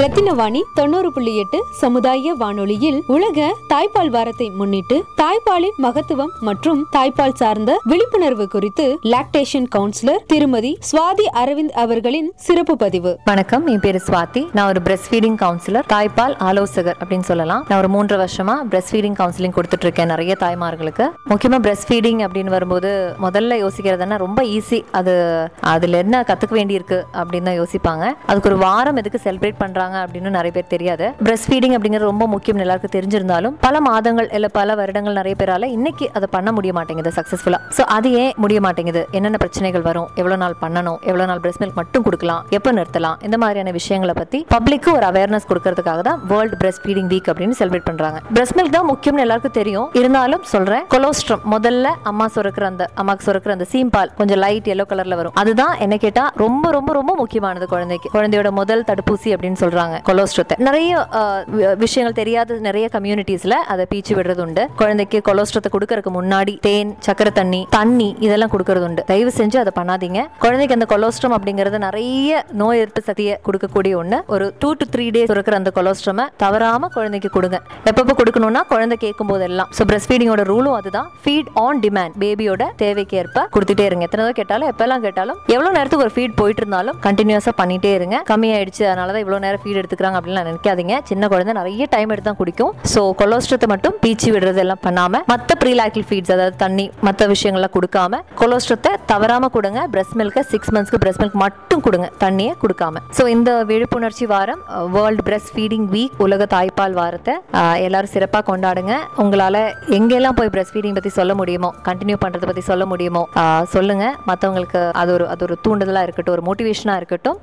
ரத்தினவாணி தொண்ணூறு புள்ளி எட்டு சமுதாய வானொலியில் உலக தாய்ப்பால் வாரத்தை முன்னிட்டு தாய்ப்பாலின் மகத்துவம் மற்றும் தாய்ப்பால் சார்ந்த விழிப்புணர்வு குறித்து லாக்டேஷன் கவுன்சிலர் திருமதி சுவாதி அரவிந்த் அவர்களின் சிறப்பு பதிவு. வணக்கம் என் பேரு சுவாதி. நான் ஒரு பிரஸ்ட் ஃபீடிங் கவுன்சிலர் தாய்ப்பால் ஆலோசகர் அப்படின்னு சொல்லலாம். நான் ஒரு மூன்று வருஷமா பிரஸ்ட் ஃபீடிங் கவுன்சிலிங் கொடுத்துட்டு இருக்கேன் நிறைய தாய்மார்களுக்கு. முக்கியமா பிரஸ்ட் ஃபீடிங் அப்படின்னு வரும்போது முதல்ல யோசிக்கிறதுனா ரொம்ப ஈஸி அது அதுல என்ன கத்துக்க வேண்டியிருக்கு அப்படின்னு தான் யோசிப்பாங்க. அதுக்கு ஒரு வாரம் எதுக்கு செலிப்ரேட் பண்றாங்க அப்படின்னு நிறைய பேர் தெரியாது. பிரஸ்ட் ஃபீடிங் அப்படிங்கிறது ரொம்ப முக்கியம் எல்லாருக்கும் தெரிஞ்சிருந்தாலும். பல மாதங்கள் இல்ல பல வருடங்கள் நிறைய பேரால இன்னைக்கு அதை பண்ண முடிய மாட்டேங்குது சக்சஸ்ஃபுல்லா ஸோ அது ஏன் முடிய மாட்டேங்குது? என்னென்ன பிரச்சனைகள் வரும்? எவ்வளவு நாள் பண்ணணும்? எவ்வளவு நாள் பிரஸ்ட் மில்க் மட்டும் கொடுக்கலாம்? எப்போ நிறுத்தலாம்? இந்த மாதிரியான விஷயங்களை பத்தி பப்ளிக்கு ஒரு அவேர்னஸ் கொடுக்கறதுக்காக தான் வேர்ல்ட் பிரஸ்ட் ஃபீடிங் வீக் அப்படின்னு செலிப்ரேட் பண்றாங்க. பிரஸ்ட் மில்க் தான் முக்கியம்னு எல்லாருக்கும் தெரியும். இருந்தாலும் சொல்றேன் கொலோஸ்ட்ரம் முதல்ல அம்மா சுரக்கிற அந்த அம்மாக்கு சுரக்கிற அந்த சீம்பால் கொஞ்சம் லைட் எல்லோ கலர்ல வரும். அதுதான் என்ன கேட்டா ரொம்ப ரொம்ப ரொம்ப முக்கியமானது குழந்தைக்கு. குழந்தையோட முதல் தடுப்பூசி அப்படின்னு சொல்றாங்க கொலோஸ்ட்ரத்தை. நிறைய விஷயங்கள் தெரியாத நிறைய கம்யூனிட்டிஸ்ல அதை பீச்சு விடுறது உண்டு குழந்தைக்கு கொலோஸ்ட்ரத்தை கொடுக்கறதுக்கு முன்னாடி தேன் சக்கரை தண்ணி தண்ணி இதெல்லாம் கொடுக்கறது உண்டு தயவு செஞ்சு அதை பண்ணாதீங்க. குழந்தைக்கு அந்த கொலோஸ்ட்ரம் அப்படிங்கிறது நிறைய நோய் எதிர்ப்பு சக்தியை கொடுக்கக்கூடிய ஒண்ணு. ஒரு டூ டு த்ரீ டேஸ் இருக்கிற அந்த கொலோஸ்ட்ரமை தவறாம குழந்தைக்கு கொடுங்க. எப்பப்போ கொடுக்கணும்னா குழந்தை கேட்கும் போதெல்லாம் ஸோ பிரஸ்ட் ஃபீடிங்கோட ரூலும் அதுதான். ஃபீட் ஆன் டிமாண்ட் பேபியோட தேவைக்கு ஏற்ப கொடுத்துட்டே இருங்க. எத்தனை தடவை கேட்டாலும் எப்பெல்லாம் கேட்டாலும் எவ்வளவு நேரத்துக்கு ஒரு ஃபீட் போயிட்டு இருந்தாலும் கண்டினியூஸா பண்ணிட்டே இருங்க. கம்மியாயிடுச்சு அதனால தான் இவ்வளவு நேரம் ஸ்பீட் எடுத்துக்கிறாங்க அப்படின்னு நினைக்காதீங்க. சின்ன குழந்தை நிறைய டைம் எடுத்து தான் குடிக்கும். ஸோ கொலோஸ்ட்ரத்தை மட்டும் பீச்சி விடுறது எல்லாம் பண்ணாம மற்ற ப்ரீலாக்டில் ஃபீட்ஸ் அதாவது தண்ணி மற்ற விஷயங்கள்லாம் கொடுக்காம கொலோஸ்ட்ரத்தை தவறாம கொடுங்க. பிரஸ்ட் மில்கை சிக்ஸ் மந்த்ஸ்க்கு பிரஸ்ட் மில்க் மட்டும் கொடுங்க. தண்ணியை கொடுக்காம. ஸோ இந்த விழிப்புணர்ச்சி வாரம் வேர்ல்டு பிரஸ்ட் ஃபீடிங் வீக் உலக தாய்ப்பால் வாரத்தை எல்லாரும் சிறப்பாக கொண்டாடுங்க. உங்களால் எங்கெல்லாம் போய் பிரஸ்ட் ஃபீடிங் பற்றி சொல்ல முடியுமோ கண்டினியூ பண்ணுறத பற்றி சொல்ல முடியுமோ சொல்லுங்க. மற்றவங்களுக்கு அது ஒரு அது ஒரு தூண்டுதலாக இருக்கட்டும் ஒரு மோட்டிவேஷனாக இருக்கட்டும்.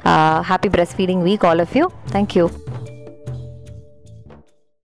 Happy breast feeding week all of you Thank you.